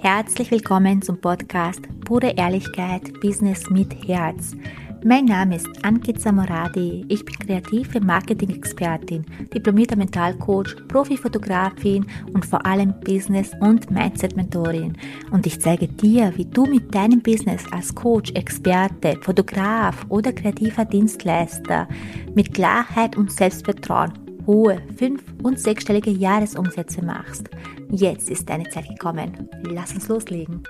Herzlich willkommen zum Podcast Pure Ehrlichkeit Business mit Herz. Mein Name ist Ankit Samoradi. Ich bin kreative Marketing-Expertin, diplomierter Mentalcoach, Profifotografin und vor allem Business- und Mindset-Mentorin. Und ich zeige dir, wie du mit deinem Business als Coach, Experte, Fotograf oder kreativer Dienstleister mit Klarheit und Selbstvertrauen hohe fünf- und sechsstellige Jahresumsätze machst. Jetzt ist deine Zeit gekommen. Lass uns loslegen.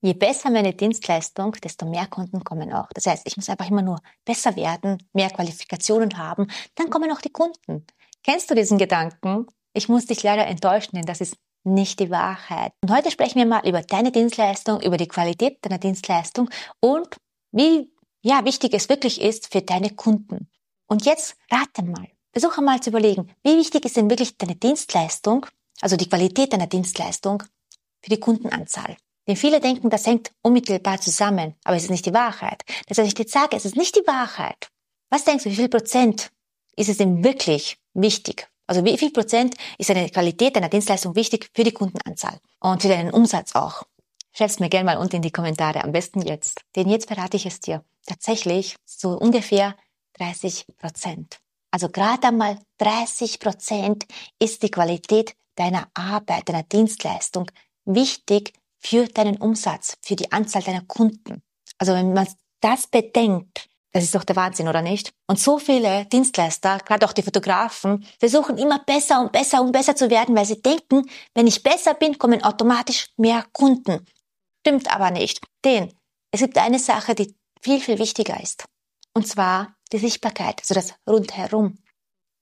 Je besser meine Dienstleistung, desto mehr Kunden kommen auch. Das heißt, ich muss einfach immer nur besser werden, mehr Qualifikationen haben, dann kommen auch die Kunden. Kennst du diesen Gedanken? Ich muss dich leider enttäuschen, denn das ist nicht die Wahrheit. Und heute sprechen wir mal über deine Dienstleistung, über die Qualität deiner Dienstleistung und wie ja, wichtig es wirklich ist für deine Kunden. Und jetzt rate mal, Versuche mal zu überlegen, wie wichtig ist denn wirklich deine Dienstleistung, also die Qualität deiner Dienstleistung für die Kundenanzahl. Denn viele denken, das hängt unmittelbar zusammen, aber es ist nicht die Wahrheit. Das heißt, ich dir sage, es ist nicht die Wahrheit. Was denkst du, wie viel Prozent ist es denn wirklich wichtig? Also wie viel Prozent ist eine Qualität deiner Dienstleistung wichtig für die Kundenanzahl und für deinen Umsatz auch? Schreib's mir gerne mal unten in die Kommentare, am besten jetzt. Denn jetzt verrate ich es dir. Tatsächlich so ungefähr 30 Prozent. Also gerade einmal 30 Prozent ist die Qualität deiner Arbeit, deiner Dienstleistung wichtig für deinen Umsatz, für die Anzahl deiner Kunden. Also wenn man das bedenkt, das ist doch der Wahnsinn, oder nicht? Und so viele Dienstleister, gerade auch die Fotografen, versuchen immer besser und besser und besser zu werden, weil sie denken, wenn ich besser bin, kommen automatisch mehr Kunden. Stimmt aber nicht. Denn es gibt eine Sache, die viel, viel wichtiger ist. Und zwar die Sichtbarkeit, also das Rundherum.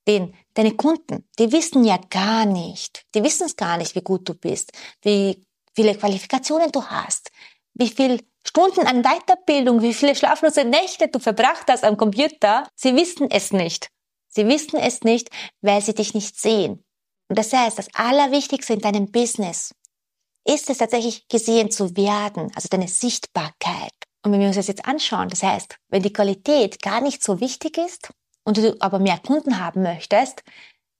Denn deine Kunden, die wissen ja gar nicht, die wissen es gar nicht, wie gut du bist, wie viele Qualifikationen du hast, wie viel Stunden an Weiterbildung, wie viele schlaflose Nächte du verbracht hast am Computer. Sie wissen es nicht. Sie wissen es nicht, weil sie dich nicht sehen. Und das heißt, das Allerwichtigste in deinem Business ist es tatsächlich gesehen zu werden, also deine Sichtbarkeit. Und wenn wir uns das jetzt anschauen, das heißt, wenn die Qualität gar nicht so wichtig ist und du aber mehr Kunden haben möchtest,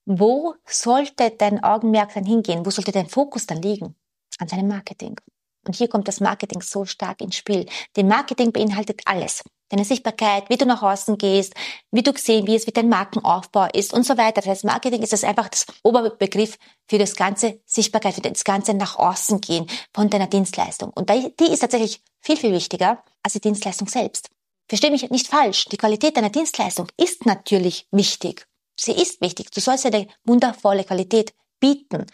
wo sollte dein Augenmerk dann hingehen? Wo sollte dein Fokus dann liegen? An deinem Marketing. Und hier kommt das Marketing so stark ins Spiel. Denn Marketing beinhaltet alles. Deine Sichtbarkeit, wie du nach außen gehst, wie du gesehen wirst, wie dein Markenaufbau ist und so weiter. Das heißt, Marketing ist das einfach das Oberbegriff für das ganze Sichtbarkeit, für das ganze nach außen gehen von deiner Dienstleistung. Und die ist tatsächlich viel, viel wichtiger als die Dienstleistung selbst. Versteh mich nicht falsch. Die Qualität deiner Dienstleistung ist natürlich wichtig. Sie ist wichtig. Du sollst eine wundervolle Qualität bieten.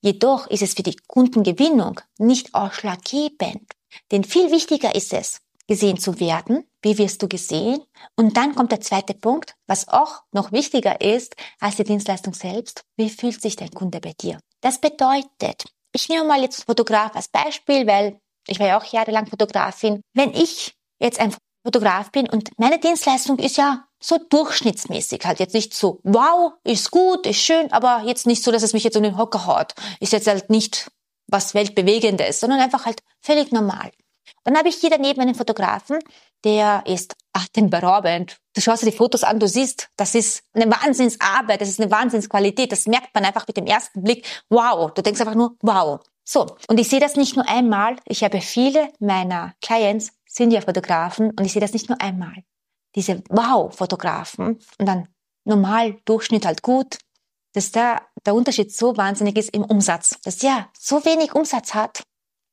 Jedoch ist es für die Kundengewinnung nicht ausschlaggebend. Denn viel wichtiger ist es, gesehen zu werden. Wie wirst du gesehen? Und dann kommt der zweite Punkt, was auch noch wichtiger ist als die Dienstleistung selbst. Wie fühlt sich dein Kunde bei dir? Das bedeutet, ich nehme mal jetzt Fotograf als Beispiel, weil ich war ja auch jahrelang Fotografin. Wenn ich jetzt ein Fotograf bin und meine Dienstleistung ist ja so durchschnittsmäßig, halt jetzt nicht so, wow, ist gut, ist schön, aber jetzt nicht so, dass es mich jetzt um den Hocker haut. Ist jetzt halt nicht was Weltbewegendes, sondern einfach halt völlig normal. Dann habe ich hier daneben einen Fotografen, der ist atemberaubend. Du schaust dir die Fotos an, du siehst, das ist eine Wahnsinnsarbeit, das ist eine Wahnsinnsqualität, das merkt man einfach mit dem ersten Blick. Wow, du denkst einfach nur, wow. So, und ich sehe das nicht nur einmal, ich habe viele meiner Clients sind ja Fotografen und ich sehe das nicht nur einmal. Diese Wow-Fotografen und dann normal Durchschnitt halt gut, dass da der Unterschied so wahnsinnig ist im Umsatz, dass der so wenig Umsatz hat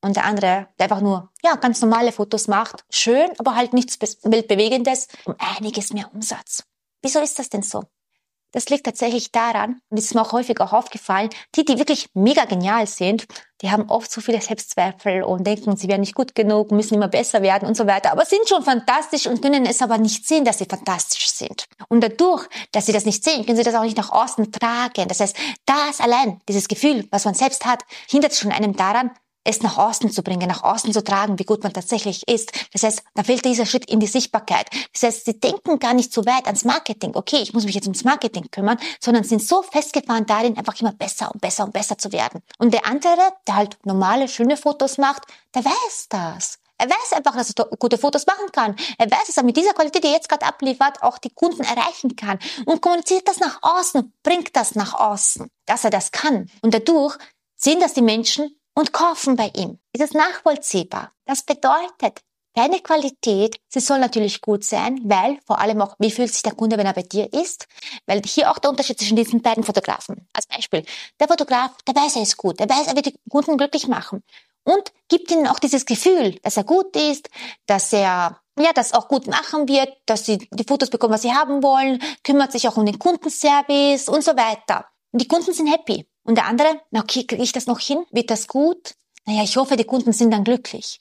und der andere, der einfach nur ja ganz normale Fotos macht, schön, aber halt nichts weltbewegendes, um einiges mehr Umsatz. Wieso ist das denn so? Das liegt tatsächlich daran, und das ist mir auch häufig auch aufgefallen, die, die wirklich mega genial sind, die haben oft so viele Selbstzweifel und denken, sie wären nicht gut genug, müssen immer besser werden und so weiter, aber sind schon fantastisch und können es aber nicht sehen, dass sie fantastisch sind. Und dadurch, dass sie das nicht sehen, können sie das auch nicht nach außen tragen. Das heißt, das allein, dieses Gefühl, was man selbst hat, hindert schon einem daran, es nach außen zu bringen, nach außen zu tragen, wie gut man tatsächlich ist. Das heißt, da fehlt dieser Schritt in die Sichtbarkeit. Das heißt, sie denken gar nicht so weit ans Marketing. Okay, ich muss mich jetzt ums Marketing kümmern, sondern sind so festgefahren darin, einfach immer besser und besser und besser zu werden. Und der andere, der halt normale, schöne Fotos macht, der weiß das. Er weiß einfach, dass er gute Fotos machen kann. Er weiß, dass er mit dieser Qualität, die er jetzt gerade abliefert, auch die Kunden erreichen kann. Und kommuniziert das nach außen, bringt das nach außen, dass er das kann. Und dadurch sehen das die Menschen und kaufen bei ihm. Ist es nachvollziehbar? Das bedeutet, Deine Qualität, sie soll natürlich gut sein, weil vor allem auch, wie fühlt sich der Kunde, wenn er bei dir ist? Weil hier auch der Unterschied zwischen diesen beiden Fotografen. Als Beispiel, der Fotograf, der weiß, er ist gut, der weiß, er wird die Kunden glücklich machen und gibt ihnen auch dieses Gefühl, dass er gut ist, dass er ja, das auch gut machen wird, dass sie die Fotos bekommen, was sie haben wollen, kümmert sich auch um den Kundenservice und so weiter. Und die Kunden sind happy. Und der andere, na okay, kriege ich das noch hin? Wird das gut? Naja, ich hoffe, die Kunden sind dann glücklich.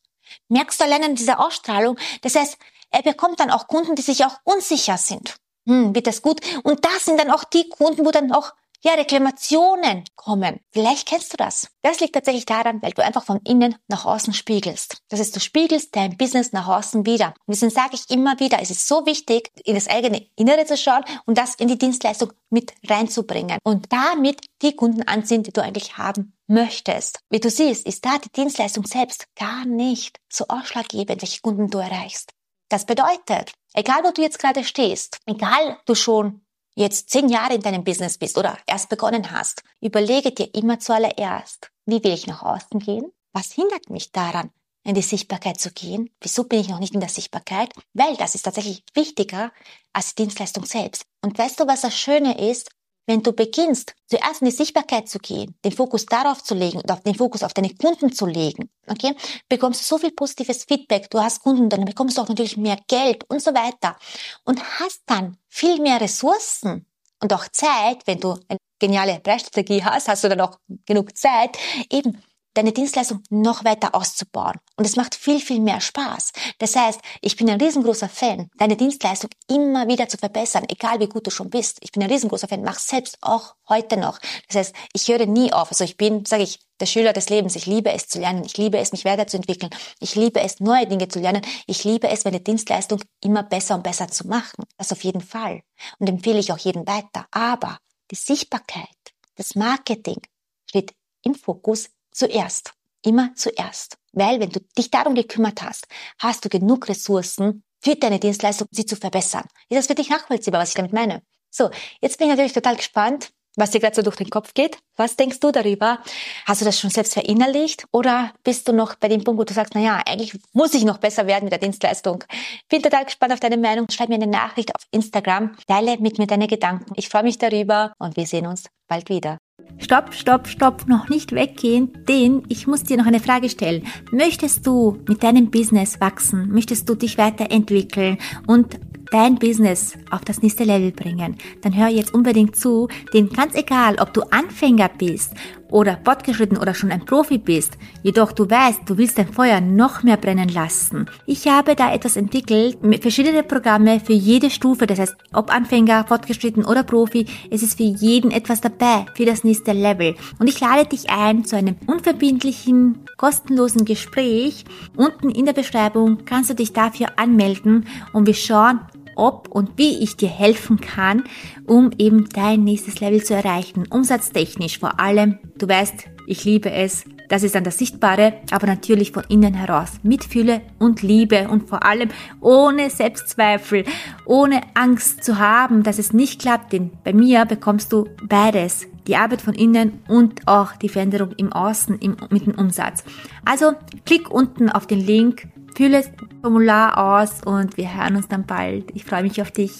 Merkst du allein an dieser Ausstrahlung? Das heißt, er bekommt dann auch Kunden, die sich auch unsicher sind. Hm, wird das gut? Und das sind dann auch die Kunden, wo dann auch ja, Reklamationen kommen. Vielleicht kennst du das. Das liegt tatsächlich daran, weil du einfach von innen nach außen spiegelst. Das heißt, du spiegelst dein Business nach außen wieder. Und deswegen sage ich immer wieder, es ist so wichtig, in das eigene Innere zu schauen und das in die Dienstleistung mit reinzubringen. Und damit die Kunden anziehen, die du eigentlich haben möchtest. Wie du siehst, ist da die Dienstleistung selbst gar nicht so ausschlaggebend, welche Kunden du erreichst. Das bedeutet, egal wo du jetzt gerade stehst, egal du schon jetzt zehn Jahre in deinem Business bist oder erst begonnen hast, überlege dir immer zuallererst, wie will ich nach außen gehen? Was hindert mich daran, in die Sichtbarkeit zu gehen? Wieso bin ich noch nicht in der Sichtbarkeit? Weil das ist tatsächlich wichtiger als die Dienstleistung selbst. Und weißt du, was das Schöne ist? Wenn du beginnst, zuerst in die Sichtbarkeit zu gehen, den Fokus darauf zu legen und auf den Fokus auf deine Kunden zu legen, okay, bekommst du so viel positives Feedback, du hast Kunden, dann bekommst du auch natürlich mehr Geld und so weiter und hast dann viel mehr Ressourcen und auch Zeit, wenn du eine geniale Preisstrategie hast, hast du dann auch genug Zeit, eben deine Dienstleistung noch weiter auszubauen. Und es macht viel, viel mehr Spaß. Das heißt, ich bin ein riesengroßer Fan, deine Dienstleistung immer wieder zu verbessern, egal wie gut du schon bist. Ich bin ein riesengroßer Fan, mach selbst auch heute noch. Das heißt, ich höre nie auf. Also ich bin, sage ich, der Schüler des Lebens. Ich liebe es zu lernen. Ich liebe es, mich weiterzuentwickeln. Ich liebe es, neue Dinge zu lernen. Ich liebe es, meine Dienstleistung immer besser und besser zu machen. Das auf jeden Fall. Und empfehle ich auch jedem weiter. Aber die Sichtbarkeit, das Marketing steht im Fokus zuerst. Immer zuerst. Weil wenn du dich darum gekümmert hast, hast du genug Ressourcen für deine Dienstleistung, sie zu verbessern. Ist das für dich nachvollziehbar, was ich damit meine? So, jetzt bin ich natürlich total gespannt, was dir gerade so durch den Kopf geht. Was denkst du darüber? Hast du das schon selbst verinnerlicht? Oder bist du noch bei dem Punkt, wo du sagst, na ja, eigentlich muss ich noch besser werden mit der Dienstleistung? Bin total gespannt auf deine Meinung. Schreib mir eine Nachricht auf Instagram. Teile mit mir deine Gedanken. Ich freue mich darüber und wir sehen uns bald wieder. Stopp, stopp, stopp, noch nicht weggehen, denn ich muss dir noch eine Frage stellen. Möchtest du mit deinem Business wachsen? Möchtest du dich weiterentwickeln und dein Business auf das nächste Level bringen, dann hör jetzt unbedingt zu, denn ganz egal, ob du Anfänger bist oder fortgeschritten oder schon ein Profi bist, jedoch du weißt, du willst dein Feuer noch mehr brennen lassen. Ich habe da etwas entwickelt mit verschiedenen Programme für jede Stufe, das heißt, ob Anfänger, fortgeschritten oder Profi, es ist für jeden etwas dabei für das nächste Level. Und ich lade dich ein zu einem unverbindlichen, kostenlosen Gespräch. Unten in der Beschreibung kannst du dich dafür anmelden und wir schauen, ob und wie ich dir helfen kann, um eben dein nächstes Level zu erreichen. Umsatztechnisch vor allem. Du weißt, ich liebe es. Das ist dann das Sichtbare, aber natürlich von innen heraus. Mitfühle und Liebe und vor allem ohne Selbstzweifel, ohne Angst zu haben, dass es nicht klappt, denn bei mir bekommst du beides. Die Arbeit von innen und auch die Veränderung im Außen im, mit dem Umsatz. Also klick unten auf den Link Fülle das Formular aus und wir hören uns dann bald. Ich freue mich auf dich.